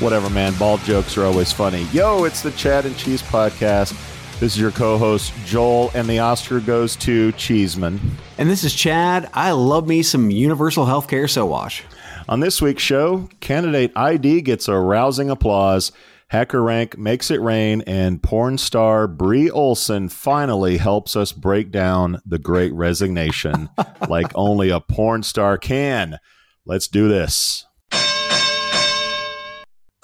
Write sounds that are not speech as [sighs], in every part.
Whatever, man. Bald jokes are always funny. Yo, it's the Chad and Cheese Podcast. This is your co host, Joel, and the Oscar goes to Cheeseman. And this is Chad. I love me some universal healthcare Sowash. On this week's show, candidate ID gets a rousing applause. HackerRank makes it rain, and porn star Bree Olson finally helps us break down the great resignation [laughs] like only a porn star can. Let's do this.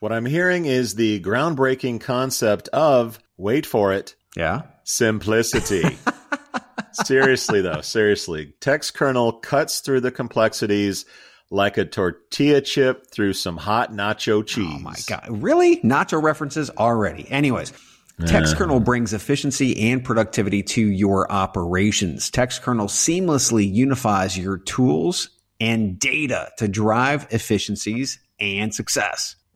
What I'm hearing is the groundbreaking concept of, wait for it, Yeah. simplicity. [laughs] seriously, though, seriously. Textkernel cuts through the complexities like a tortilla chip through some hot nacho cheese. Oh my God. Really? Nacho references already. Anyways. Textkernel brings efficiency and productivity to your operations. Textkernel seamlessly unifies your tools and data to drive efficiencies and success.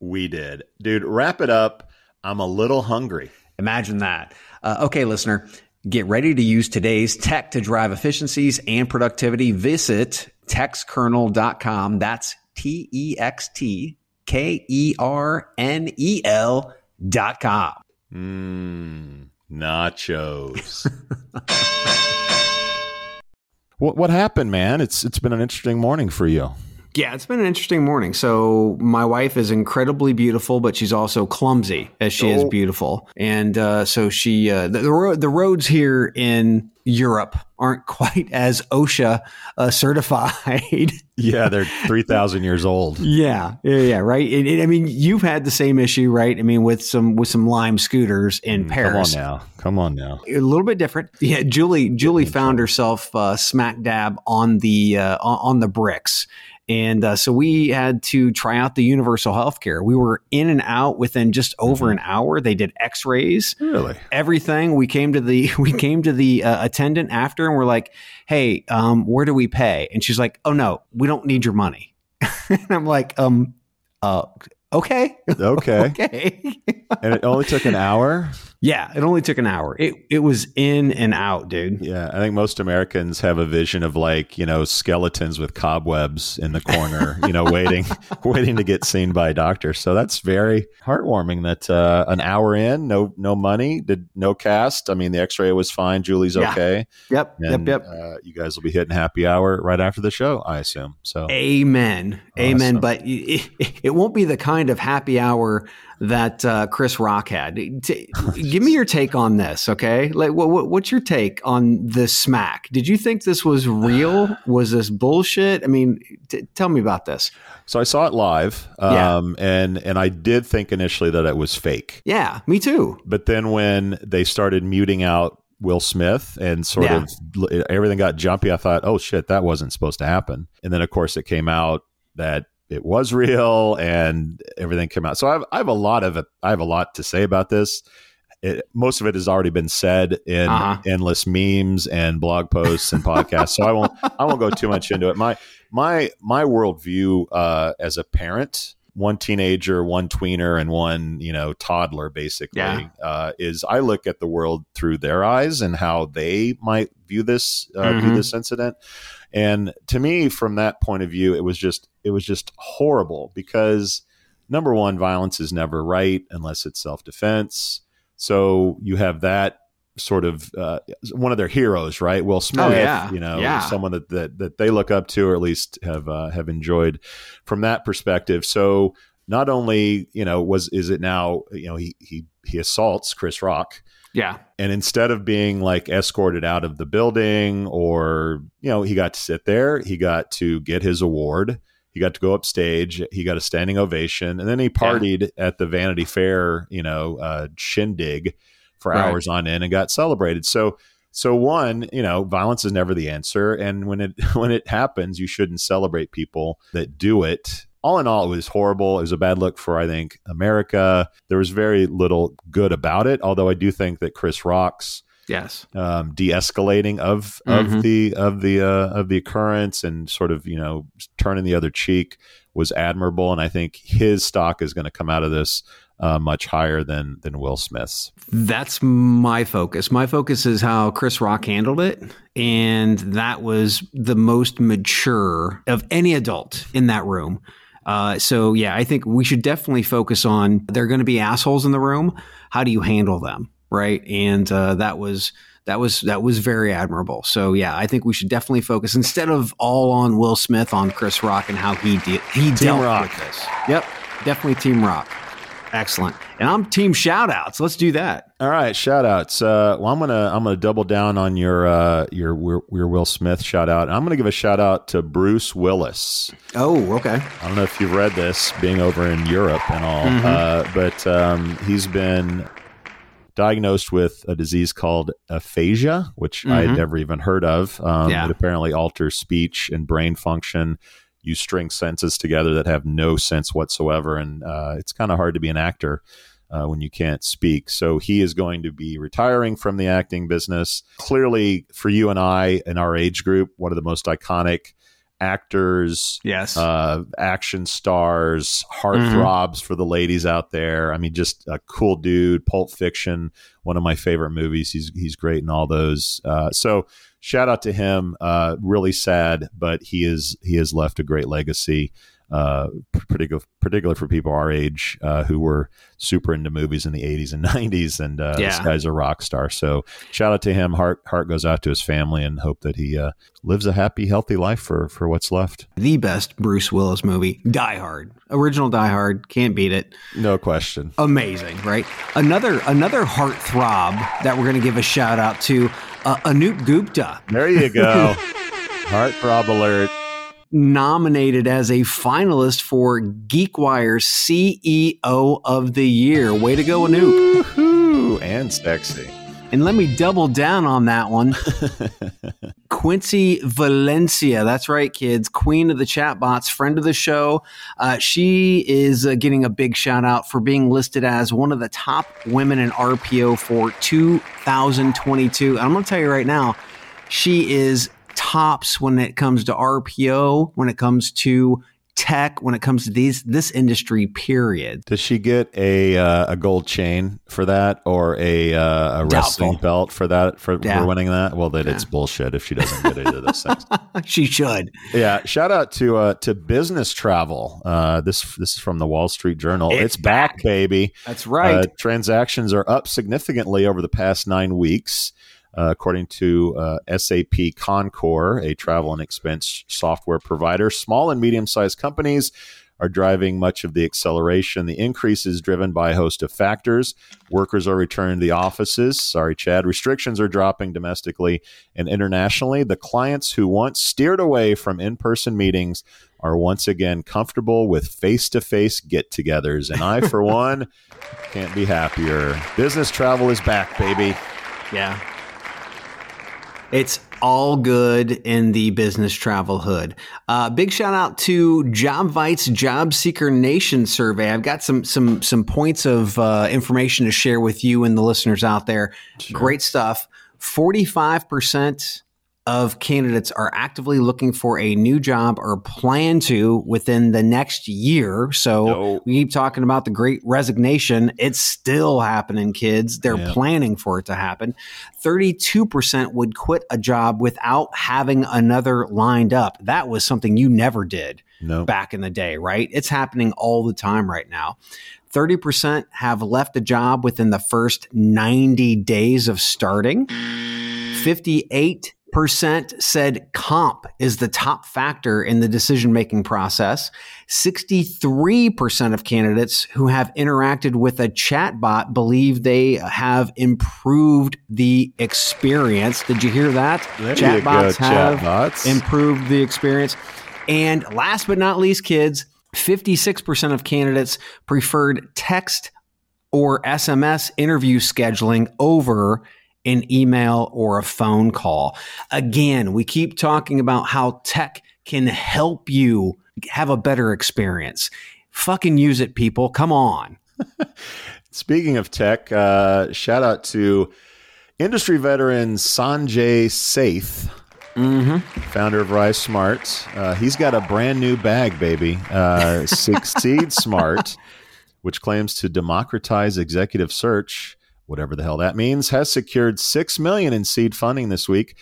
We did. Dude, wrap it up. I'm a little hungry. Imagine that. Uh, okay, listener, get ready to use today's tech to drive efficiencies and productivity. Visit textkernel.com. That's T E X T K E R N E L dot com. Mmm, nachos. [laughs] what what happened, man? It's it's been an interesting morning for you. Yeah, it's been an interesting morning. So my wife is incredibly beautiful, but she's also clumsy as she is Oh. beautiful. And uh, so she uh, the the, ro- the roads here in Europe aren't [laughs] quite as OSHA uh, certified. Yeah, they're three thousand years old. yeah, yeah, yeah, right. It, it- I mean, you've had the same issue, right? I mean, with some with some Lime scooters in Mm, Paris. Come on now. Come on now. a little bit different. Yeah, Julie Julie found herself uh, smack dab on the uh, on the bricks. And uh, so we had to try out the universal healthcare. We were in and out within just over an hour. They did X-rays, Really? everything. We came to the [laughs] we came to the uh, attendant after, and we're like, "Hey, um, where do we pay?" And she's like, "Oh no, we don't need your money." [laughs] and I'm like, "Um, uh, okay, [laughs] Okay. okay." and it only took an hour. Yeah, it only took an hour. It it was in and out, dude. Yeah, I think most Americans have a vision of like you know skeletons with cobwebs in the corner, [laughs] you know, waiting [laughs] waiting to get seen by a doctor. So that's very heartwarming. That uh, an hour in, no no money, did no cast. I mean, the X ray was fine. Julie's Yeah. okay. Yep, And, yep, yep. Uh, you guys will be hitting happy hour right after the show, I assume. So Amen. Amen. But it, it won't be the kind of happy hour that uh, Chris Rock had. T- [laughs] give me your take on this, okay? Like, what, what, what's your take on the smack? Did you think this was real? [sighs] Was this bullshit? I mean, t- tell me about this. so I saw it live, Yeah. um, and and I did think initially that it was fake. Yeah, me too. But then when they started muting out Will Smith and sort Yeah. of everything got jumpy, I thought, oh shit, that wasn't supposed to happen. And then of course it came out that it was real and everything came out. So I've, I have a lot of. I have a lot to say about this. It, most of it has already been said in Uh-huh. endless memes and blog posts and podcasts. so I won't I won't go too much into it. My my my worldview uh, as a parent, one teenager, one tweener, and one you know toddler, basically, Yeah. uh, is I look at the world through their eyes and how they might view this uh, view Mhm. this incident. And to me, from that point of view, it was just it was just horrible because number one, violence is never right unless it's self defense. So you have that sort of uh, one of their heroes, right? Will Smith, Oh, yeah. you know, Yeah. someone that, that that they look up to or at least have uh, have enjoyed from that perspective. So not only you know was is it now you know he he he assaults Chris Rock. Yeah. and instead of being like escorted out of the building or you know he got to sit there he got to get his award. He got to go upstage. He got a standing ovation. And then he partied at the vanity fair you know uh, shindig for Right. hours on end and got celebrated. So so one you know violence is never the answer. And when it [laughs] when it happens you shouldn't celebrate people that do it all in all, it was horrible. It was a bad look for, I think, America. There was very little good about it. Although I do think that Chris Rock's Yes. um, de-escalating of Mhm. of the of the uh, of the occurrence and sort of you know turning the other cheek was admirable. And I think his stock is going to come out of this uh, much higher than than Will Smith's. That's my focus. My focus is how Chris Rock handled it. And that was the most mature of any adult in that room. Uh, so, yeah, I think we should definitely focus on there are going to be assholes in the room. How do you handle them? Right. And uh, that was. That was that was very admirable. So yeah, I think we should definitely focus instead of all on Will Smith on Chris Rock and how he de- he dealt Rock. with this. Yep, definitely Team Rock. Excellent. And I'm Team Shout Outs. Let's do that. All right, shout outs. Uh, well, I'm gonna I'm gonna double down on your uh, your your Will Smith shout out. I'm gonna give a shout out to Bruce Willis. Oh, okay. I don't know if you've read this, being over in Europe and all, Mhm. uh, but um, he's been diagnosed with a disease called aphasia, which I had never even heard of. Um, Yeah. It apparently alters speech and brain function. You string sentences together that have no sense whatsoever, and uh, it's kind of hard to be an actor. Uh, when you can't speak. So he is going to be retiring from the acting business. Clearly, for you and I in our age group, one of the most iconic actors, Yes. uh, action stars, heartthrobs for the ladies out there. I mean, just a cool dude. Pulp Fiction, one of my favorite movies. He's he's great in all those. Uh, so shout out to him. Uh, really sad, but he is he has left a great legacy. Uh, particular, particular for people our age uh, who were super into movies in the 80s and [laughs] 90s, and uh, this guy's a rock star. So shout out to him. Heart heart goes out to his family, and hope that he uh, lives a happy, healthy life for for what's left. the best Bruce Willis movie, Die Hard. Original Die Hard, can't beat it. No question. Amazing, right? Another another heart throb that we're going to give a shout out to uh, Anoop Gupta, There you go. [laughs] Heartthrob alert. Nominated as a finalist for GeekWire CEO of the Year. Way to go, Anoop! Woohoo! And sexy. And let me double down on that one. [laughs] Quincy Valencia. That's right, kids. Queen of the chatbots, friend of the show. Uh, she is uh, getting a big shout out for being listed as one of the top women in RPO for 2022. And I'm going to tell you right now, she is tops when it comes to RPO, when it comes to tech when it comes to these this industry. Period. Does she get a uh, a gold chain for that or a uh, a wrestling Doubtful. belt for that for, Yeah. for winning that? Well, then it's bullshit if she doesn't get into those things. [laughs] she should. Yeah, shout out to uh, to business travel. Uh, this this is from the Wall Street Journal. It's It's, back, back. baby. That's right. Uh, transactions are up significantly over the past nine weeks, uh, according to uh, SAP Concur, a travel and expense software provider. Small and medium sized companies are driving much of the acceleration. The increase is driven by a host of factors. Workers are returning to the offices. Sorry, Chad. Restrictions are dropping domestically and internationally. The clients who once steered away from in person meetings are once again comfortable with face to face get togethers. And I, for [laughs] one, can't be happier. Business travel is back, baby. Yeah. It's all good in the business travel hood. Uh, big shout out to JobVite's Job Seeker Nation survey. I've got some some some points of uh, information to share with you and the listeners out there. Great stuff. Forty five percent of candidates are actively looking for a new job or plan to within the next year. So No. we keep talking about the great resignation. It's still happening, kids. They're Yeah. planning for it to happen. 32% would quit a job without having another lined up. That was something you never did No. back in the day, right? It's happening all the time right now. 30% have left the job within the first 90 days of starting. 58% said comp is the top factor in the decision making process. 63% of candidates who have interacted with a chatbot believe they have improved the experience. Did you hear that? There you go, Chatbots have chatbots. improved the experience. And last but not least, kids, 56% of candidates preferred text or SMS interview scheduling over an email or a phone call. Again, we keep talking about how tech can help you have a better experience. Fucking use it, people. Come on. [laughs] Speaking of tech, uh, shout out to industry veteran Sanjay Sathe, founder of RiseSmart. Uh, he's got a brand new bag, baby. Uh, Succeed [laughs] Smart, which claims to democratize executive search, whatever the hell that means, has secured six million in seed funding this week.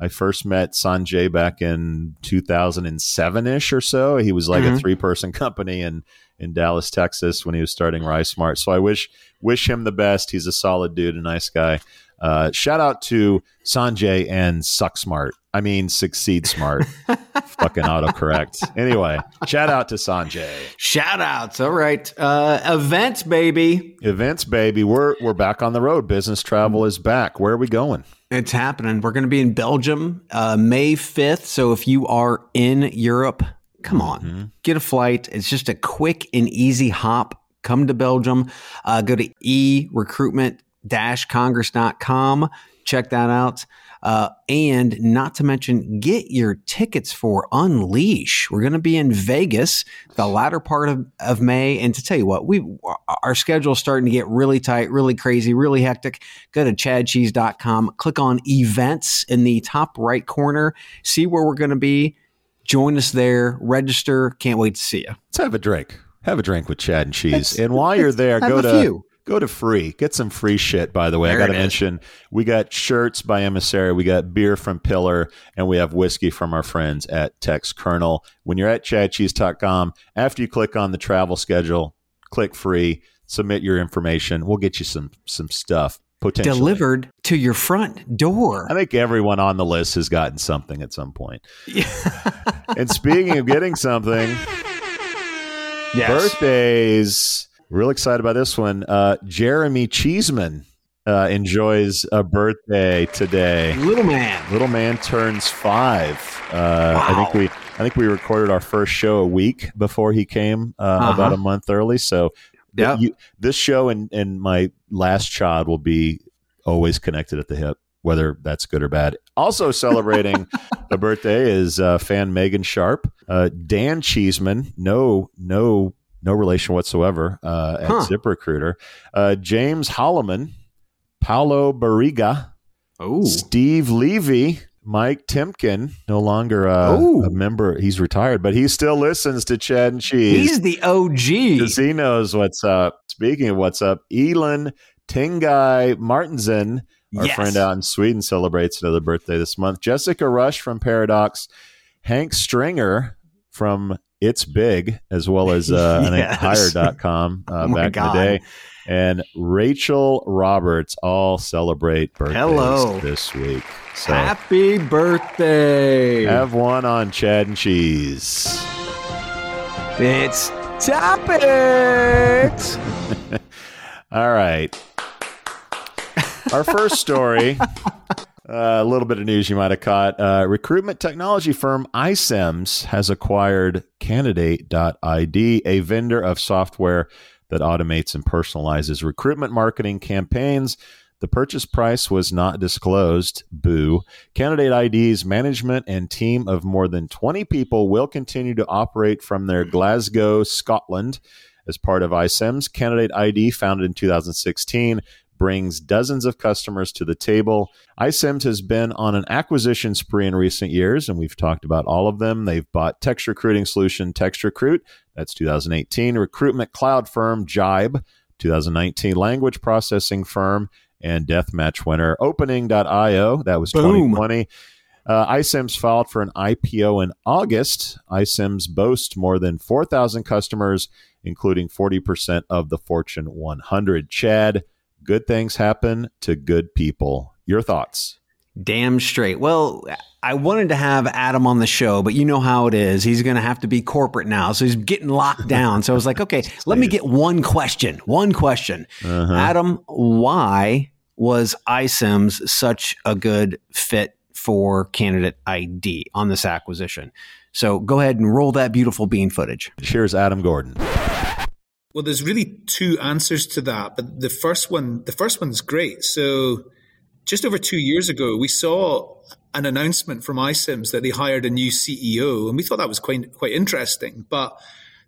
I first met Sanjay back in 2007 ish or so. He was like a mm-hmm. three person company in in Dallas, Texas, when he was starting RiseSmart. So I wish wish him the best. He's a solid dude, a nice guy. Uh, shout out to Sanjay and Suck Smart. I mean, SucceedSmart. [laughs] Fucking autocorrect. Anyway, shout out to Sanjay. Shout outs. All right. Uh, events, baby. Events, baby. We're we're back on the road. Business travel is back. Where are we going? It's happening. We're going to be in Belgium uh, May 5th. So if you are in Europe, come on, get a flight. It's just a quick and easy hop. Come to Belgium. Uh, go to erecruitment congress.com. Check that out. Uh, and not to mention, get your tickets for Unleash. We're going to be in Vegas the latter part of, of May. And to tell you what, we our schedule's starting to get really tight, really crazy, really hectic. Go to chadcheese.com, click on events in the top right corner, see where we're going to be. Join us there, register. Can't wait to see you. Let's have a drink. Have a drink with Chad and Cheese. and while you're there, go to few. go to free. Get some free shit. By the way, There I got to mention we got shirts by Emissary, we got beer from Pillar, and we have whiskey from our friends at Textkernel. When you're at chadcheese.com, after you click on the travel schedule, click free, submit your information. We'll get you some some stuff potentially Delivered to your front door. I think everyone on the list has gotten something at some point. [laughs] and speaking of getting something, birthdays. Real excited about this one. Uh, Jeremy Cheeseman uh, enjoys a birthday today. Little man. Little man turns five. Uh, I think we I think we recorded our first show a week before he came, uh, Uh-huh. about a month early. So Yep. you, this show and, and my last child will be always connected at the hip, whether that's good or bad. Also celebrating [laughs] a birthday is uh, fan Megan Sharp, uh, Dan Cheeseman, no no no relation whatsoever uh, at Huh. ZipRecruiter, uh, James Holloman, Paulo Barriga, Oh, Steve Levy, Mike Timken, no longer uh, a member. He's retired, but he still listens to Chad and Cheese. He's the OG. Because he knows what's up. Speaking of what's up, Elon Tingai Martinsen, our Yes. friend out in Sweden, celebrates another birthday this month. Jessica Rush from Paradox, Hank Stringer from It's Big, as well as uh, I think [laughs] Yes. Hire.com uh, Oh back in the day. And Rachel Roberts all celebrate birthdays Hello. this week. So Happy birthday. have one on Chad and Cheese. it's topics. [laughs] All right. Our first story, [laughs] uh, a little bit of news you might have caught. Uh, recruitment technology firm iCIMS has acquired Candidate.id, a vendor of software that automates and personalizes recruitment marketing campaigns. The purchase price was not disclosed. Boo. Candidate ID's management and team of more than 20 people will continue to operate from their Glasgow, Scotland. As part of iCIMS, Candidate ID, founded in 2016, brings dozens of customers to the table. iCIMS has been on an acquisition spree in recent years, and we've talked about all of them. They've bought text recruiting solution TextRecruit, that's 2018, recruitment cloud firm Jibe, 2019, language processing firm, and deathmatch winner Opening.io, that was Boom. 2020. Uh, iCIMS filed for an IPO in August. iCIMS boasts more than 4,000 customers, including 40% of the Fortune 100. Chad, good things happen to good people. Your thoughts? Damn straight. Well, I wanted to have Adam on the show, but you know how it is. He's going to have to be corporate now. So he's getting locked [laughs] down. So I was like, okay, let me get one question. One question. Uh-huh. Adam, why was iCIMS such a good fit for candidate ID on this acquisition? So go ahead and roll that beautiful bean footage. Here's Adam Gordon. Well, there's really two answers to that, but the first one, the first one's great. So, just over two years ago, we saw an announcement from iCIMS that they hired a new CEO, and we thought that was quite quite interesting. But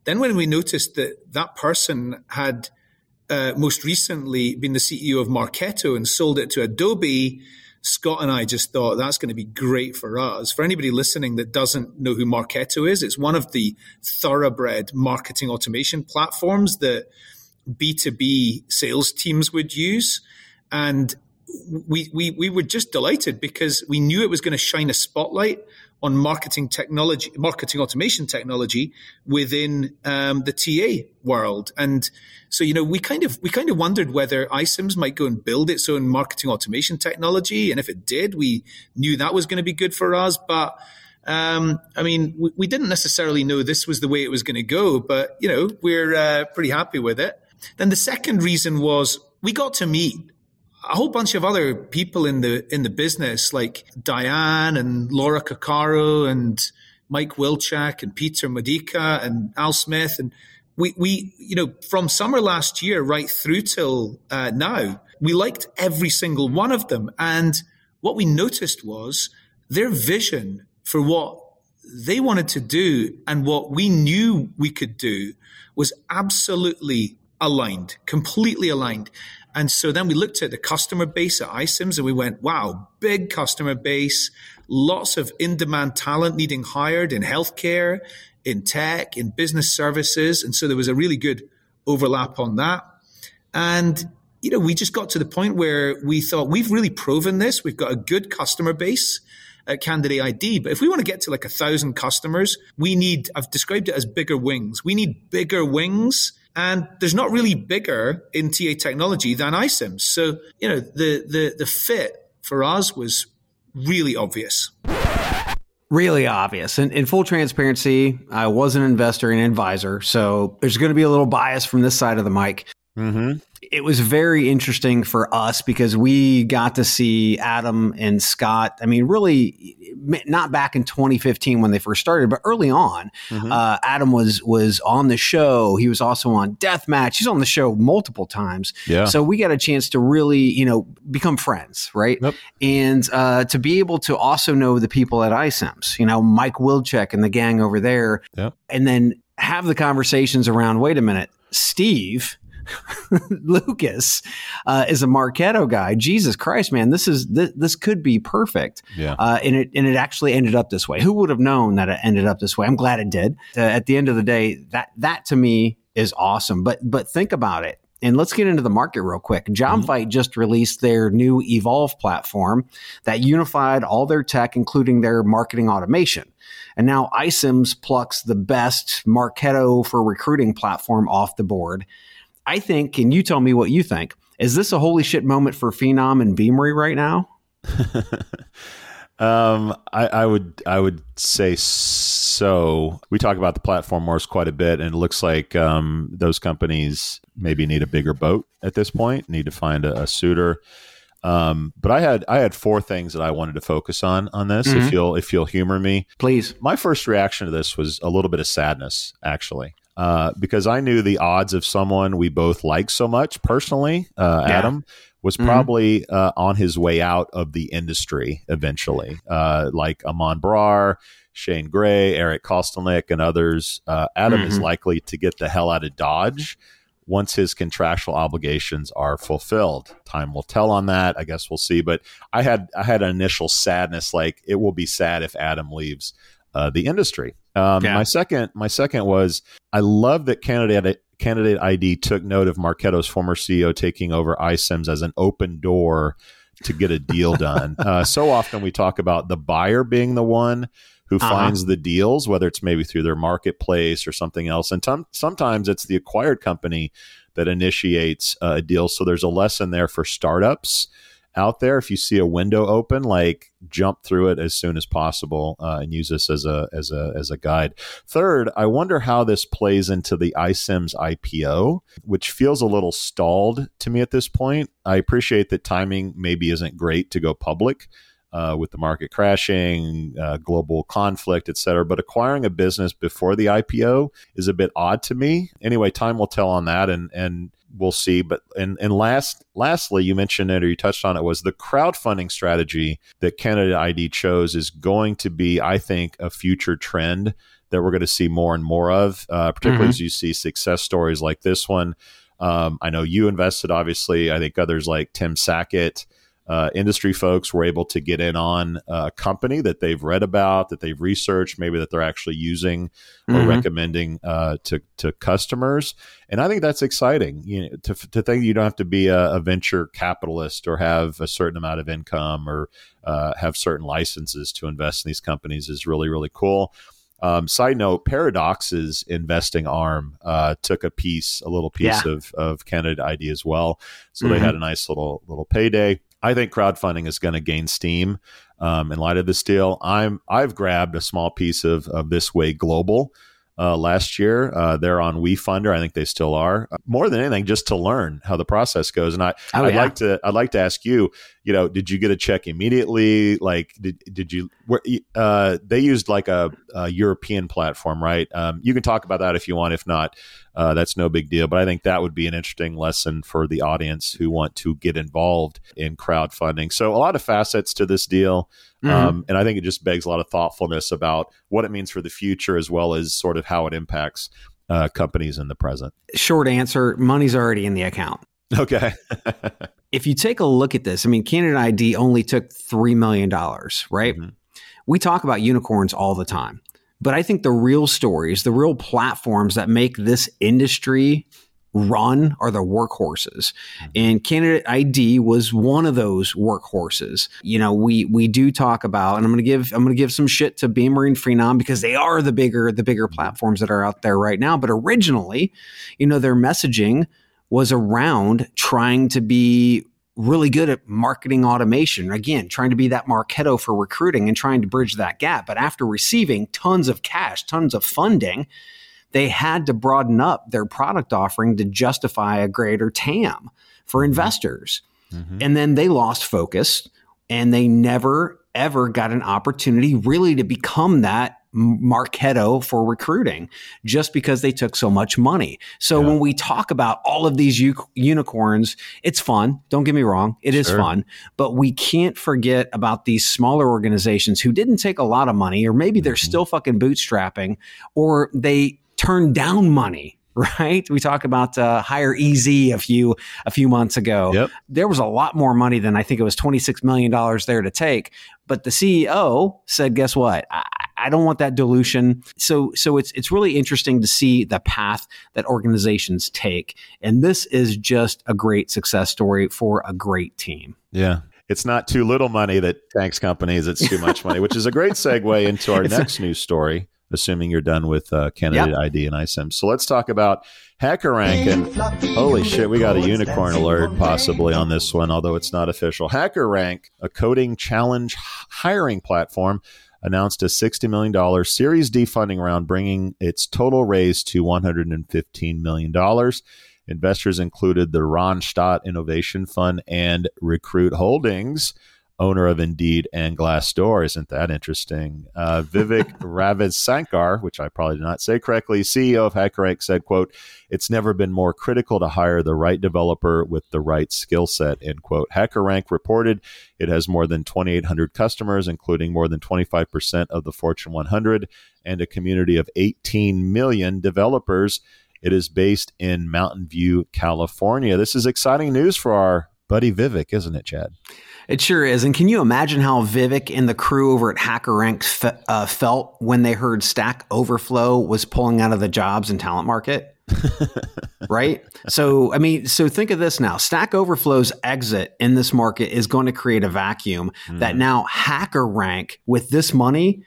then, when we noticed that that person had uh, most recently been the CEO of Marketo and sold it to Adobe, Scott and I just thought that's going to be great for us. For anybody listening that doesn't know who Marketo is, it's one of the thoroughbred marketing automation platforms that B2B sales teams would use. And we, we, we were just delighted because we knew it was going to shine a spotlight on marketing technology, marketing automation technology within um, the TA world. And so, you know, we kind of we kind of wondered whether iCIMS might go and build its own marketing automation technology, and if it did, we knew that was going to be good for us. But um, I mean, we, we didn't necessarily know this was the way it was going to go, but you know, we're uh, pretty happy with it. Then the second reason was we got to meet a whole bunch of other people in the in the business, like Diane and Laura Caccaro and Mike Wilczak and Peter Modica and Al Smith and we we you know from summer last year right through till uh, now we liked every single one of them and what we noticed was their vision for what they wanted to do and what we knew we could do was absolutely aligned, completely aligned. And so then we looked at the customer base at iCIMS and we went, wow, big customer base, lots of in demand talent needing hired in healthcare, in tech, in business services. And so there was a really good overlap on that. And, you know, we just got to the point where we thought we've really proven this. We've got a good customer base at Candidate ID. But if we want to get to like a thousand customers, we need, I've described it as bigger wings. We need bigger wings. And there's not really bigger in TA technology than iCIMS. So, you know, the, the, the fit for us was really obvious. Really obvious. And in full transparency, I was an investor and advisor. So there's going to be a little bias from this side of the mic. Mm-hmm. It was very interesting for us because we got to see Adam and Scott. I mean, really, not back in 2015 when they first started, but early on. Mhm. Uh, Adam was was on the show. He was also on Deathmatch. He's on the show multiple times. Yeah. So we got a chance to really, you know, become friends, right? Yep. And uh, to be able to also know the people at iCIMS, you know, Mike Wilczek and the gang over there, Yep. and then have the conversations around. Wait a minute, Steve [laughs] Lucas uh, is a Marketo guy. Jesus Christ, man, this is this, this could be perfect. Yeah. Uh, and it and it actually ended up this way. Who would have known that it ended up this way? I'm glad it did. Uh, at the end of the day, that that to me is awesome. But but think about it. And let's get into the market real quick. Jobvite mm-hmm. just released their new Evolve platform that unified all their tech, including their marketing automation. And now iCIMS plucks the best Marketo for recruiting platform off the board. I think, and you tell me what you think, is this a holy shit moment for Phenom and Beamery right now? [laughs] um, I, I, would I would say so. We talk about the platform wars quite a bit, and it looks like um, those companies maybe need a bigger boat at this point. Need to find a, a suitor. Um, but I had I had four things that I wanted to focus on on this. Mm-hmm. If you'll if you'll humor me, please. My first reaction to this was a little bit of sadness, actually, uh, because I knew the odds of someone we both like so much personally, uh, yeah. Adam, was mm-hmm. probably uh, on his way out of the industry eventually, uh, like Aman Brar. Shane Gray, Eric Kostelnik, and others. Uh, Adam mm-hmm. is likely to get the hell out of Dodge once his contractual obligations are fulfilled. Time will tell on that. I guess we'll see. But I had I had an initial sadness, like it will be sad if Adam leaves uh, the industry. Um, yeah. My second my second was I love that candidate candidate ID took note of Marketo's former CEO taking over iCIMS as an open door to get a deal done. [laughs] uh, so often we talk about the buyer being the one who uh-huh. finds the deals, whether it's maybe through their marketplace or something else. And sometimes it's the acquired company that initiates uh, a deal. So there's a lesson there for startups out there. If you see a window open, like jump through it as soon as possible uh, and use this as a as a as a guide. Third, I wonder how this plays into the iCIMS IPO, which feels a little stalled to me at this point. I appreciate that timing maybe isn't great to go public uh, with the market crashing, uh, global conflict, et cetera. But acquiring a business before the IPO is a bit odd to me. Anyway, time will tell on that, and and we'll see. But and and last lastly, you mentioned it or you touched on it was the crowdfunding strategy that Candidate ID chose is going to be, I think, a future trend that we're going to see more and more of, uh, particularly mm-hmm. as you see success stories like this one. Um, I know you invested, obviously. I think others like Tim Sackett uh, industry folks were able to get in on a company that they've read about, that they've researched, maybe that they're actually using or mm-hmm. recommending uh, to to customers. And I think that's exciting. You know, to to think you don't have to be a, a venture capitalist or have a certain amount of income or uh, have certain licenses to invest in these companies is really really cool. Um, side note: Paradox's investing arm uh, took a piece, a little piece yeah. of of Candidate ID as well. So mm-hmm. they had a nice little little payday. I think crowdfunding is going to gain steam um, in light of this deal. I'm I've grabbed a small piece of of this way global uh, last year. Uh, they're on WeFunder. I think they still are. More than anything, just to learn how the process goes. And I, oh, I'd yeah. like to, I'd like to ask you. You know, did you get a check immediately? Like, did did you? Uh, they used like a, a European platform, right? Um, you can talk about that if you want. If not, uh, that's no big deal. But I think that would be an interesting lesson for the audience who want to get involved in crowdfunding. So a lot of facets to this deal. Mm-hmm. Um, and I think it just begs a lot of thoughtfulness about what it means for the future as well as sort of how it impacts uh, companies in the present. Short answer money's already in the account. Okay. [laughs] if you take a look at this, I mean, Candidate ID only took $3 million, right? Mm-hmm. We talk about unicorns all the time. But I think the real stories, the real platforms that make this industry run are the workhorses. Mm-hmm. And candidate ID was one of those workhorses. You know, we we do talk about, and I'm gonna give I'm gonna give some shit to Beamer and Phenom because they are the bigger, the bigger mm-hmm. platforms that are out there right now. But originally, you know, their messaging was around trying to be really good at marketing automation. Again, trying to be that Marketo for recruiting and trying to bridge that gap. But after receiving tons of cash, tons of funding, they had to broaden up their product offering to justify a greater TAM for mm-hmm. investors. Mm-hmm. And then they lost focus and they never, ever got an opportunity really to become that Marketo for recruiting just because they took so much money. So yeah. when we talk about all of these u- unicorns, it's fun. Don't get me wrong. it sure. is fun, but we can't forget about these smaller organizations who didn't take a lot of money or maybe they're mm-hmm. still fucking bootstrapping or they turned down money [laughs] right? We talked about uh, hire EZ a few a few months ago. Yep. There was a lot more money than I think it was twenty six million dollars there to take. But the CEO said, "Guess what? I, I don't want that dilution." So so it's it's really interesting to see the path that organizations take, and this is just a great success story for a great team. Yeah. It's not too little money that tanks companies. It's too much money, which is a great segue into our [laughs] next news story assuming you're done with uh, candidate yep. ID and iCIMS. So let's talk about HackerRank. And holy shit, we got a unicorn alert possibly on this one, although it's not official. HackerRank, a coding challenge hiring platform, announced a $60 million Series D funding round, bringing its total raise to $115 million. Investors included the Ronstadt Innovation Fund and Recruit Holdings owner of Indeed and Glassdoor. Isn't that interesting? Uh, [laughs] Vivek Ravisankar, which I probably did not say correctly, CEO of HackerRank, said, quote, it's never been more critical to hire the right developer with the right skill set, end quote. HackerRank reported it has more than 2,800 customers, including more than 25% of the Fortune 100 and a community of 18 million developers. It is based in Mountain View, California. This is exciting news for our buddy Vivek, isn't it, Chad? It sure is. And can you imagine how Vivek and the crew over at HackerRank fe- uh, felt when they heard Stack Overflow was pulling out of the jobs and talent market? [laughs] right? So, I mean, so think of this now. Stack Overflow's exit in this market is going to create a vacuum mm. that now HackerRank, with this money,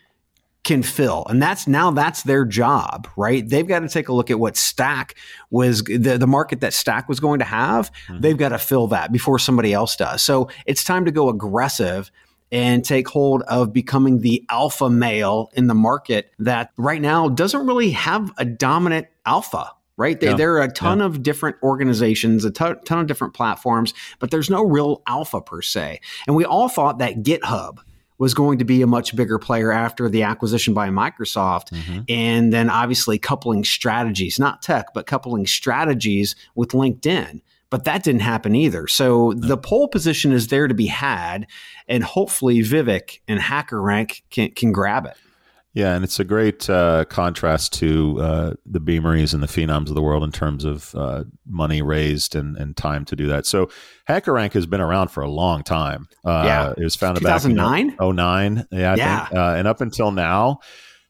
can fill. And that's now that's their job, right? They've got to take a look at what Stack was the, the market that Stack was going to have. Mm-hmm. They've got to fill that before somebody else does. So it's time to go aggressive and take hold of becoming the alpha male in the market that right now doesn't really have a dominant alpha right? They, yeah. There are a ton yeah. of different organizations, a ton, ton of different platforms, but there's no real alpha per se. And we all thought that GitHub was going to be a much bigger player after the acquisition by Microsoft. Mm-hmm. And then obviously coupling strategies, not tech, but coupling strategies with LinkedIn. But that didn't happen either. So no. the pole position is there to be had, and hopefully Vivek and HackerRank can, can grab it. Yeah, and it's a great uh, contrast to uh, the Beameries and the Phenoms of the world in terms of uh, money raised and, and time to do that. So HackerRank has been around for a long time. Uh, yeah, it was founded 2009? back in 09. Yeah, I yeah. Think, uh, and up until now,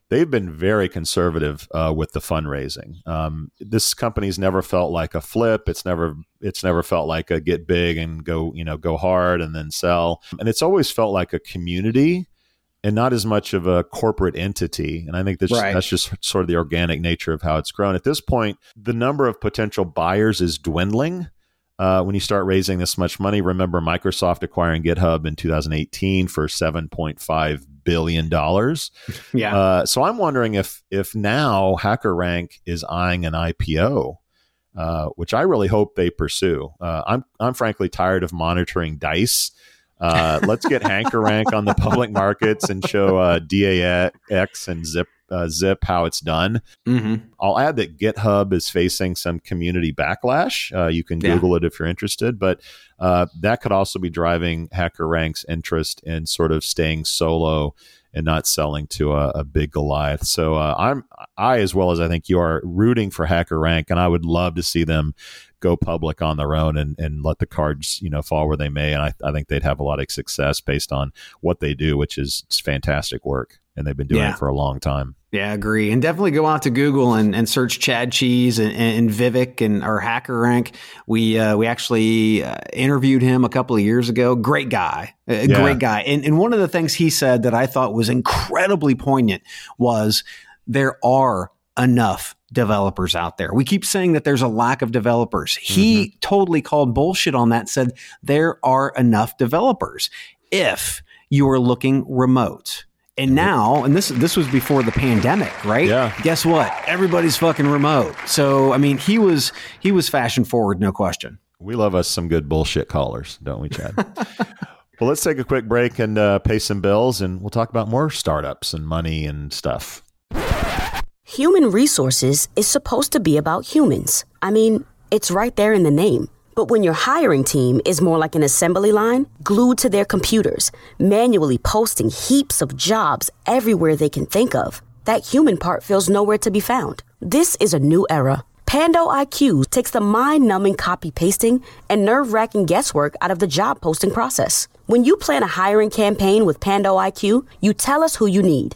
they've been very conservative uh, with the fundraising. Um, this company's never felt like a flip. It's never it's never felt like a get big and go you know go hard and then sell. And it's always felt like a community and not as much of a corporate entity. And I think that's, right. that's just sort of the organic nature of how it's grown. At this point, the number of potential buyers is dwindling. Uh, when you start raising this much money, remember Microsoft acquiring GitHub in 2018 for 7.5 billion dollars. [laughs] Yeah. Uh, so I'm wondering if if now HackerRank is eyeing an IPO. Uh, which I really hope they pursue. Uh, I'm I'm frankly tired of monitoring Dice uh, let's get [laughs] HackerRank on the public markets and show uh, DAX and Zip uh, Zip how it's done. Mm-hmm. I'll add that GitHub is facing some community backlash. Uh, you can Google yeah. it if you're interested, but uh, that could also be driving HackerRank's interest in sort of staying solo and not selling to a, a big Goliath. So uh, I'm I as well as I think you are rooting for HackerRank, and I would love to see them go public on their own and, and let the cards you know fall where they may. And I, I think they'd have a lot of success based on what they do, which is fantastic work, and they've been doing yeah. it for a long time. Yeah, agree. And definitely go out to Google and, and search Chad Cheese and, and Vivek and our HackerRank. We uh, we actually uh, interviewed him a couple of years ago. Great guy, a yeah. great guy. And, and one of the things he said that I thought was incredibly poignant was there are enough developers out there. We keep saying that there's a lack of developers. He mm-hmm. totally called bullshit on that, said there are enough developers if you are looking remote. And now, and this this was before the pandemic, right? Yeah. Guess what? Everybody's fucking remote. So I mean, he was he was fashion forward, no question. We love us some good bullshit callers, don't we, Chad? [laughs] well, let's take a quick break and uh, pay some bills, and we'll talk about more startups and money and stuff. Human resources is supposed to be about humans. I mean, it's right there in the name. But when your hiring team is more like an assembly line, glued to their computers, manually posting heaps of jobs everywhere they can think of, that human part feels nowhere to be found. This is a new era Pando IQ takes the mind numbing copy pasting and nerve wracking guesswork out of the job posting process. When you plan a hiring campaign with Pando IQ, you tell us who you need.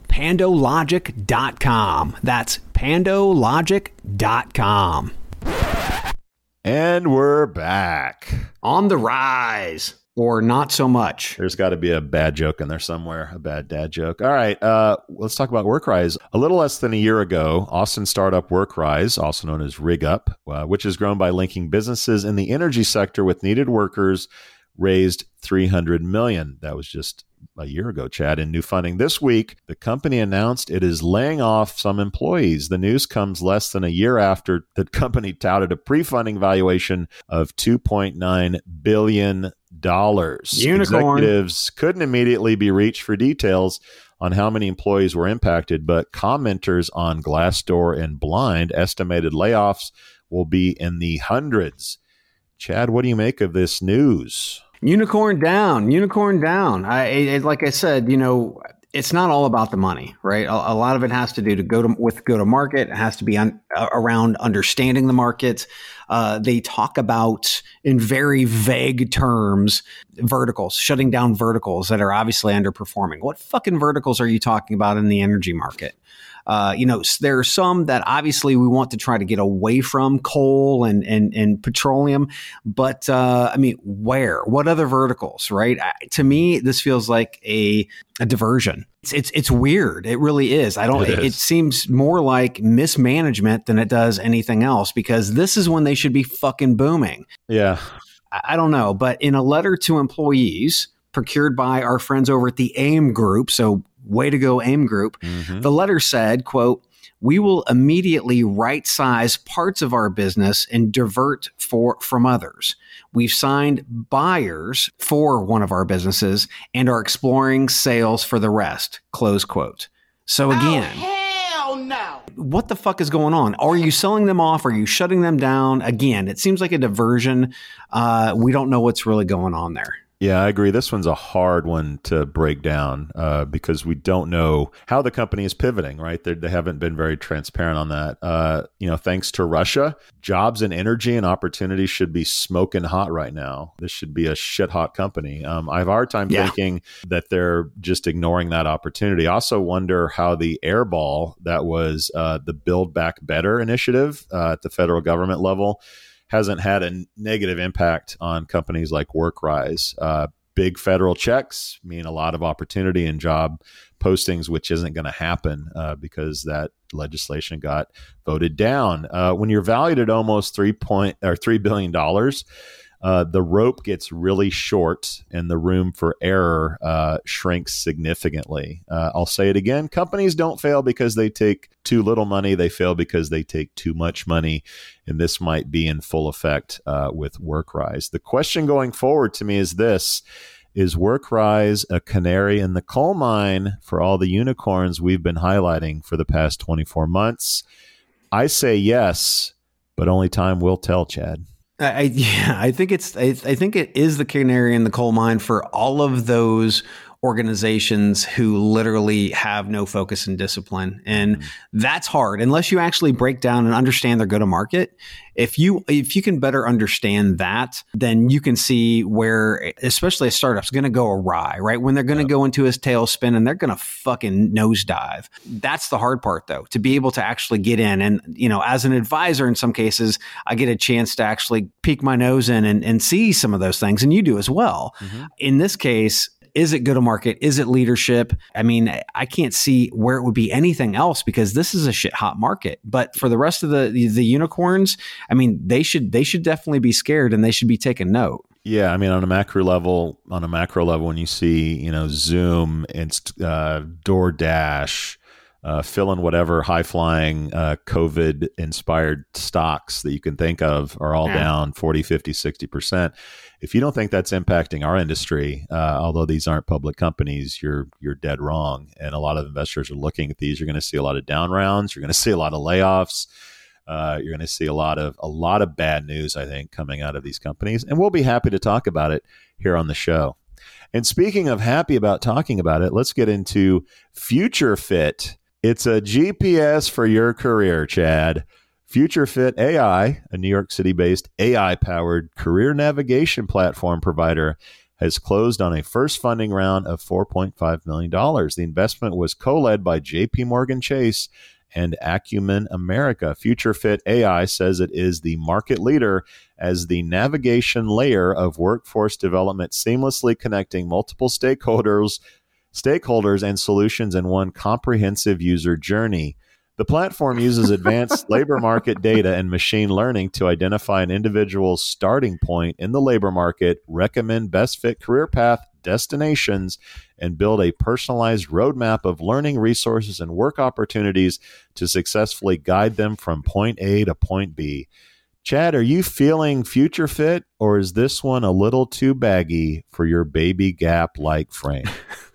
pandologic.com. That's pandologic.com. And we're back. On the rise. Or not so much. There's got to be a bad joke in there somewhere, a bad dad joke. All right, uh, let's talk about WorkRise. A little less than a year ago, Austin startup WorkRise, also known as RigUp, uh, which is grown by linking businesses in the energy sector with needed workers, raised 300 million. That was just a year ago, Chad, in new funding. This week, the company announced it is laying off some employees. The news comes less than a year after the [laughs] company touted a pre funding valuation of $2.9 billion. Unicorn. Executives couldn't immediately be reached for details on how many employees were impacted, but commenters on Glassdoor and Blind estimated layoffs will be in the hundreds. Chad, what do you make of this news? Unicorn down, unicorn down. I, it, like I said, you know, it's not all about the money, right? A, a, lot of it has to do to go to with go to market. It has to be un, uh, around understanding the market. Uh, they talk about in very vague terms verticals, shutting down verticals that are obviously underperforming. What fucking verticals are you talking about in the energy market? Uh, you know, there are some that obviously we want to try to get away from coal and and, and petroleum, but uh, I mean, where? What other verticals? Right? to me, this feels like a a diversion. It's, it's it's weird. It really is. I don't. It, it, seems more like mismanagement than it does anything else because this is when they should be fucking booming. Yeah. I, I don't know, but in a letter to employees procured by our friends over at the AIM Group, so way to go aim group. Mm-hmm. the letter said quote we will immediately right size parts of our business and divert for from others. We've signed buyers for one of our businesses and are exploring sales for the rest. Close quote. So again oh, no. what the fuck is going on? Are you selling them off? Are you shutting them down? Again it seems like a diversion. Uh, we don't know what's really going on there yeah, I agree. This one's a hard one to break down uh, because we don't know how the company is pivoting. Right, They're, they have not been very transparent on that. Uh, you know, thanks to Russia, jobs and energy and opportunity should be smoking hot right now. This should be a shit hot company. Um, I have a hard time yeah. thinking that they're just ignoring that opportunity. I also wonder how the airball that was uh, the Build Back Better initiative uh, at the federal government level hasn't had a negative impact on companies like WorkRise. Uh, big federal checks mean a lot of opportunity and job postings, which isn't going to happen uh, because that legislation got voted down. Uh, when you're valued at almost three point or three billion dollars, uh, the rope gets really short and the room for error uh, shrinks significantly. Uh, I'll say it again companies don't fail because they take too little money, they fail because they take too much money. And this might be in full effect uh, with WorkRise. The question going forward to me is this. Is WorkRise a canary in the coal mine for all the unicorns we've been highlighting for the past 24 months? I say yes, but only time will tell, Chad. I, [laughs] yeah, I think it's I, I, think it is the canary in the coal mine for all of those organizations who literally have no focus and discipline. And mm-hmm. that's hard. Unless you actually break down and understand their go to market if you if you can better understand that then you can see where especially a startup's going to go awry right? When they're going to go into his tailspin and they're going to fucking nosedive. That's the hard part though to be able to actually get in. And you know as an advisor in some cases i get a chance to actually peek my nose in and, and see some of those things and you do as well. Mm-hmm. in this case is it go to market? Is it leadership? I mean, I can't see where it would be anything else because this is a shit hot market. But for the rest of the, the, unicorns, I mean, they should they should definitely be scared and they should be taking note. Yeah, I mean, on a macro level, on a macro level, when you see you know Zoom and uh, DoorDash, uh, fill in whatever high flying uh, COVID inspired stocks that you can think of are all yeah. down 40, 50, 60%. If you don't think that's impacting our industry, uh, although these aren't public companies, you're you're dead wrong. And a lot of investors are looking at these. You're going to see a lot of down rounds. You're going to see a lot of layoffs. Uh, you're going to see a lot of a lot of bad news, I think, coming out of these companies, and we'll be happy to talk about it here on the show. And speaking of happy about talking about it, let's get into Future Fit. It's a GPS for your career, Chad. Future Fit AI, a New York City based AI powered career navigation platform provider, has closed on a first funding round of $4.5 million. The investment was co led by JP Morgan Chase and Acumen America. Future Fit AI says it is the market leader as the navigation layer of workforce development, seamlessly connecting multiple stakeholders stakeholders and solutions in one comprehensive user journey. The platform uses [laughs] advanced labor market data and machine learning to identify an individual's starting point in the labor market, recommend best fit career path destinations, and build a personalized roadmap of learning resources and work opportunities to successfully guide them from point A to point B. Chad, are you feeling future fit or is this one a little too baggy for your baby gap like frame?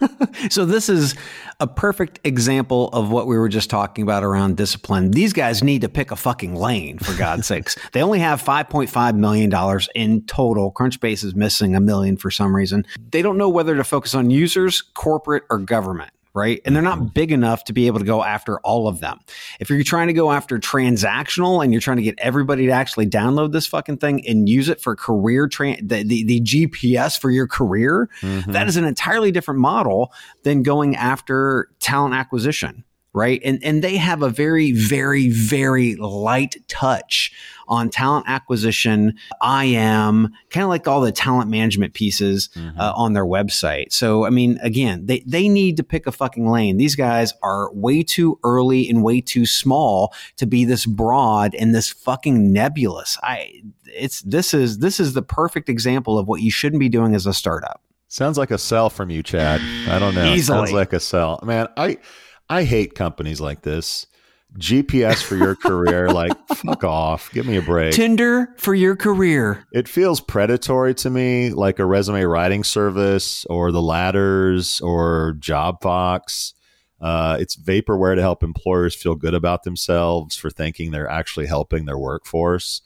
[laughs] so, this is a perfect example of what we were just talking about around discipline. These guys need to pick a fucking lane, for God's [laughs] sakes. They only have $5.5 million in total. Crunchbase is missing a million for some reason. They don't know whether to focus on users, corporate, or government right? And they're not mm-hmm. big enough to be able to go after all of them. If you're trying to go after transactional and you're trying to get everybody to actually download this fucking thing and use it for career tra- the, the, the GPS for your career, mm-hmm. that is an entirely different model than going after talent acquisition right? And and they have a very very very light touch on talent acquisition. I am kind of like all the talent management pieces mm-hmm. uh, on their website. So I mean, again, they they need to pick a fucking lane. These guys are way too early and way too small to be this broad and this fucking nebulous. I it's this is this is the perfect example of what you shouldn't be doing as a startup. Sounds like a sell from you, Chad. I don't know. Easily. Sounds like a sell. Man, I I hate companies like this. GPS for your career, like [laughs] fuck off. Give me a break. Tinder for your career. It feels predatory to me, like a resume writing service or the ladders or JobFox. Uh, it's vaporware to help employers feel good about themselves for thinking they're actually helping their workforce.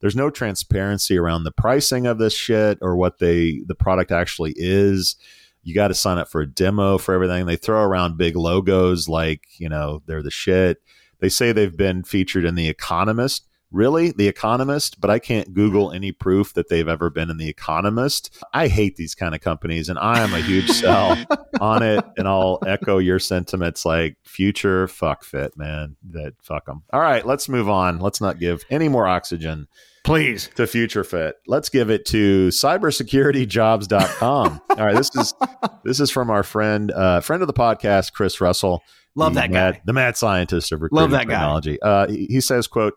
There's no transparency around the pricing of this shit or what they the product actually is you got to sign up for a demo for everything. They throw around big logos like, you know, they're the shit. They say they've been featured in The Economist. Really? The Economist? But I can't Google any proof that they've ever been in The Economist. I hate these kind of companies and I am a huge [laughs] sell on it. And I'll echo your sentiments like future fuck fit, man. That fuck them. All right, let's move on. Let's not give any more oxygen please to future fit let's give it to cybersecurityjobs.com all right this is this is from our friend uh friend of the podcast chris russell love that mad, guy the mad scientist of recruiting love that technology guy. Uh, he, he says quote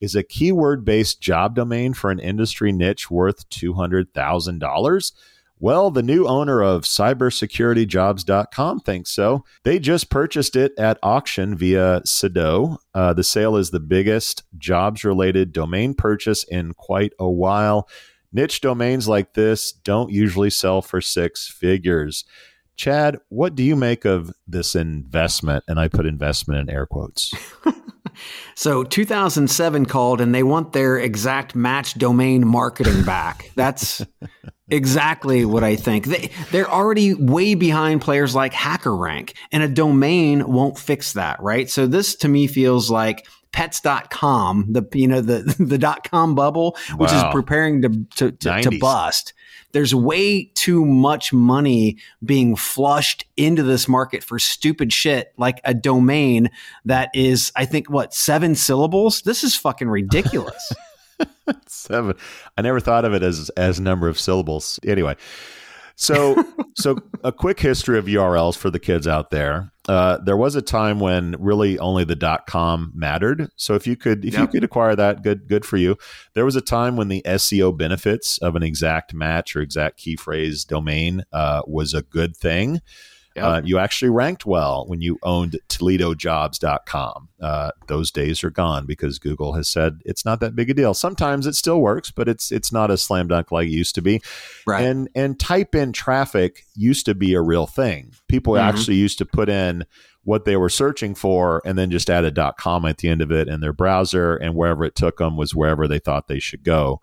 is a keyword based job domain for an industry niche worth $200000 well, the new owner of cybersecurityjobs.com thinks so. They just purchased it at auction via Sedo. Uh, the sale is the biggest jobs related domain purchase in quite a while. Niche domains like this don't usually sell for six figures. Chad, what do you make of this investment? And I put investment in air quotes. [laughs] so 2007 called and they want their exact match domain marketing back. That's [laughs] exactly what I think. They, they're already way behind players like HackerRank, and a domain won't fix that, right? So this to me feels like pets.com, the you know the [laughs] the dot com bubble, which wow. is preparing to to, to, to bust there's way too much money being flushed into this market for stupid shit like a domain that is, I think, what, seven syllables? This is fucking ridiculous. [laughs] seven. I never thought of it as as number of syllables. Anyway, so, [laughs] so a quick history of URLs for the kids out there. Uh, there was a time when really only the dot com mattered. So if you could, if yep. you could acquire that, good, good for you. There was a time when the SEO benefits of an exact match or exact key phrase domain uh, was a good thing. Yep. Uh, you actually ranked well when you owned ToledoJobs.com. Uh, those days are gone because Google has said it's not that big a deal. Sometimes it still works, but it's it's not a slam dunk like it used to be. Right. And and type in traffic used to be a real thing. People mm-hmm. actually used to put in what they were searching for and then just add a .com at the end of it in their browser and wherever it took them was wherever they thought they should go.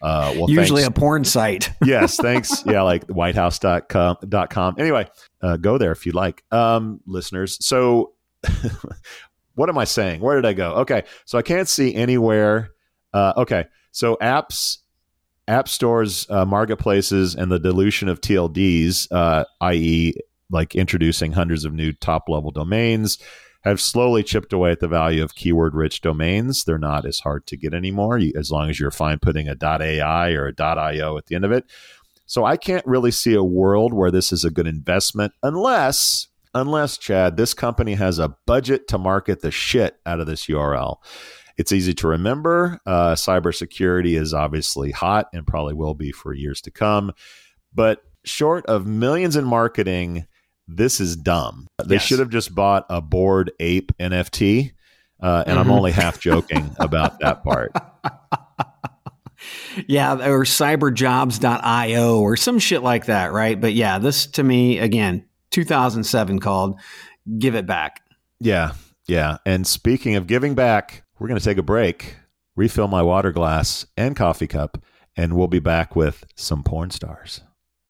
Uh, well, usually thanks. a porn site. [laughs] yes, thanks. Yeah, like whitehouse.com. .com. Anyway, uh, go there if you like, um, listeners. So, [laughs] what am I saying? Where did I go? Okay, so I can't see anywhere. Uh, okay, so apps, app stores, uh, marketplaces, and the dilution of TLDs, uh, i.e., like introducing hundreds of new top level domains have slowly chipped away at the value of keyword rich domains. They're not as hard to get anymore as long as you're fine putting a .ai or a .io at the end of it. So I can't really see a world where this is a good investment unless unless Chad this company has a budget to market the shit out of this URL. It's easy to remember. Uh, cybersecurity is obviously hot and probably will be for years to come. But short of millions in marketing, this is dumb. They yes. should have just bought a Bored Ape NFT. Uh, and mm-hmm. I'm only half joking [laughs] about that part. yeah, or cyberjobs.io or some shit like that, right? But yeah, this to me, again, 2007 called Give It Back. Yeah, yeah. And speaking of giving back, we're going to take a break, refill my water glass and coffee cup, and we'll be back with some porn stars.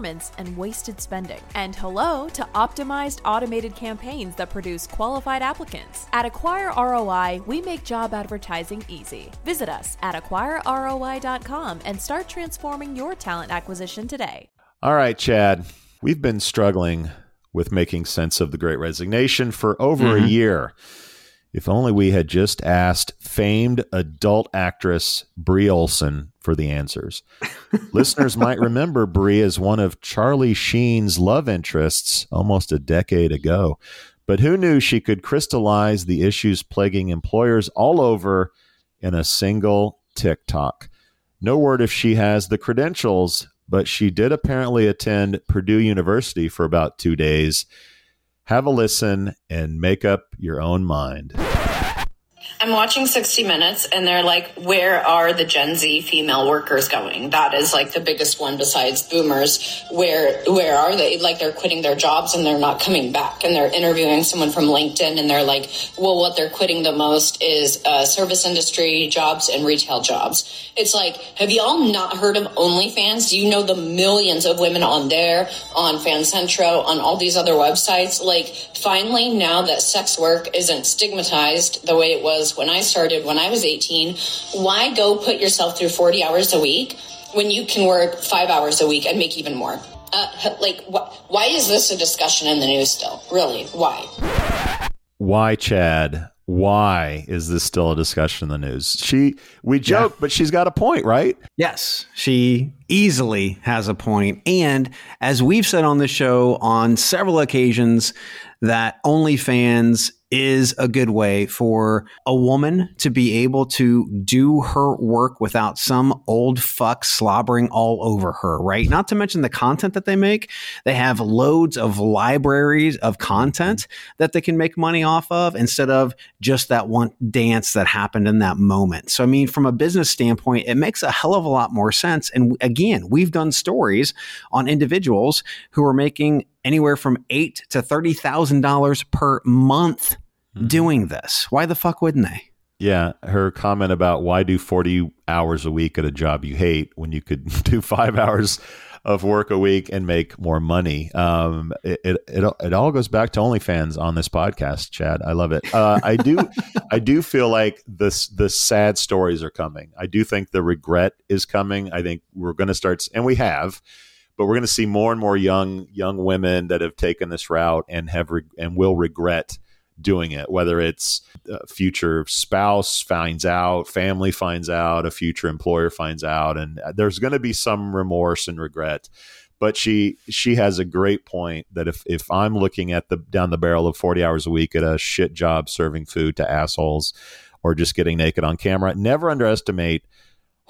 performance and wasted spending. And hello to optimized automated campaigns that produce qualified applicants. At Acquire ROI, we make job advertising easy. Visit us at acquireroi.com and start transforming your talent acquisition today. All right, Chad, we've been struggling with making sense of the great resignation for over mm-hmm. a year. If only we had just asked famed adult actress Bree Olson for the answers. [laughs] Listeners might remember Bree as one of Charlie Sheen's love interests almost a decade ago. But who knew she could crystallize the issues plaguing employers all over in a single TikTok? No word if she has the credentials, but she did apparently attend Purdue University for about two days have a listen and make up your own mind. I'm watching 60 Minutes and they're like, where are the Gen Z female workers going? That is like the biggest one besides boomers. Where, where are they? Like they're quitting their jobs and they're not coming back and they're interviewing someone from LinkedIn and they're like, well, what they're quitting the most is uh, service industry jobs and retail jobs. It's like, have y'all not heard of OnlyFans? Do you know the millions of women on there, on FanCentro, on all these other websites? Like finally, now that sex work isn't stigmatized the way it was when I started when I was 18. Why go put yourself through 40 hours a week when you can work five hours a week and make even more? Uh, like, wh- why is this a discussion in the news still? Really? Why? Why, Chad? Why is this still a discussion in the news? She, we joke, yeah. but she's got a point, right? Yes, she easily has a point. And as we've said on the show on several occasions, that OnlyFans is a good way for a woman to be able to do her work without some old fuck slobbering all over her, right? Not to mention the content that they make. They have loads of libraries of content that they can make money off of instead of just that one dance that happened in that moment. So, I mean, from a business standpoint, it makes a hell of a lot more sense. And again, we've done stories on individuals who are making anywhere from eight to thirty thousand dollars per month mm-hmm. doing this. Why the fuck wouldn't they? Yeah, her comment about why do 40 hours a week at a job you hate when you could [laughs] do five hours of work a week and make more money. Um, it, it, it, it, all goes back to OnlyFans on this podcast, Chad. I love it. Uh, I do, I do feel like this, the sad stories are coming. I do think the regret is coming. I think we're going to start, and we have, but we're going to see more and more young, young women that have taken this route and have, re- and will regret doing it, whether it's a future spouse finds out, family finds out, a future employer finds out, and uh, there's going to be some remorse and regret. But she she has a great point that if if I'm looking at the down the barrel of 40 hours a week at a shit job serving food to assholes or just getting naked on camera, never underestimate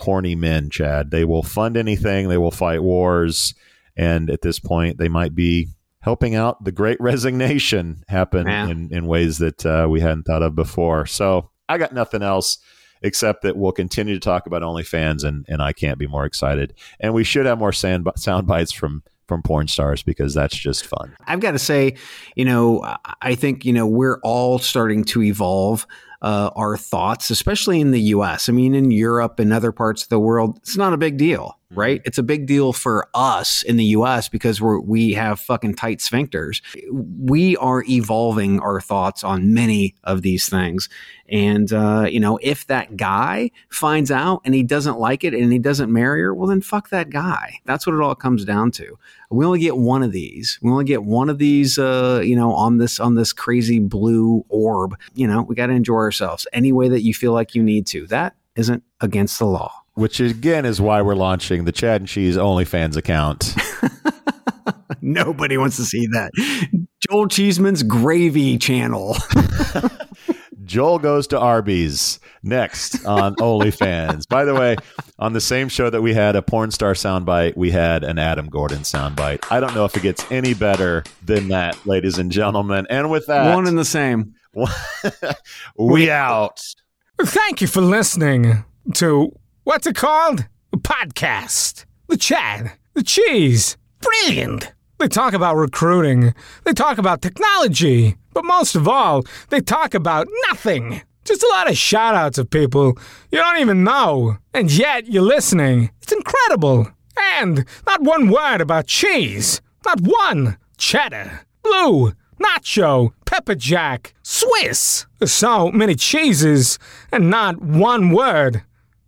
horny men, Chad. They will fund anything, they will fight wars, and at this point they might be helping out the great [laughs] resignation happen yeah. in, in ways that uh, we hadn't thought of before. So I got nothing else except that we'll continue to talk about OnlyFans, and, and I can't be more excited. And we should have more sound, sound bites from from porn stars because that's just fun. I've got to say, you know, I think, you know, we're all starting to evolve uh, our thoughts, especially in the US. I mean, in Europe and other parts of the world, it's not a big deal. Right? It's a big deal for us in the US because we're, we have fucking tight sphincters. We are evolving our thoughts on many of these things. And, uh, you know, if that guy finds out and he doesn't like it and he doesn't marry her, well, then fuck that guy. That's what it all comes down to. We only get one of these. We only get one of these, uh, you know, on this, on this crazy blue orb. You know, we got to enjoy ourselves any way that you feel like you need to. That isn't against the law. Which again is why we're launching the Chad and Cheese OnlyFans account. [laughs] Nobody wants to see that. Joel Cheeseman's gravy channel. [laughs] Joel goes to Arby's next on OnlyFans. By the way, on the same show that we had a porn star soundbite, we had an Adam Gordon soundbite. I don't know if it gets any better than that, ladies and gentlemen. And with that, one and the same. [laughs] we out. Thank you for listening to what's it called? A podcast. The Chad. The Cheese. Brilliant. They talk about recruiting. They talk about technology. But most of all, they talk about nothing. Just a lot of shout outs of people you don't even know. And yet you're listening. It's incredible. And not one word about cheese. Not one. Cheddar. Blue. Nacho. Pepper Jack. Swiss. So many cheeses and not one word.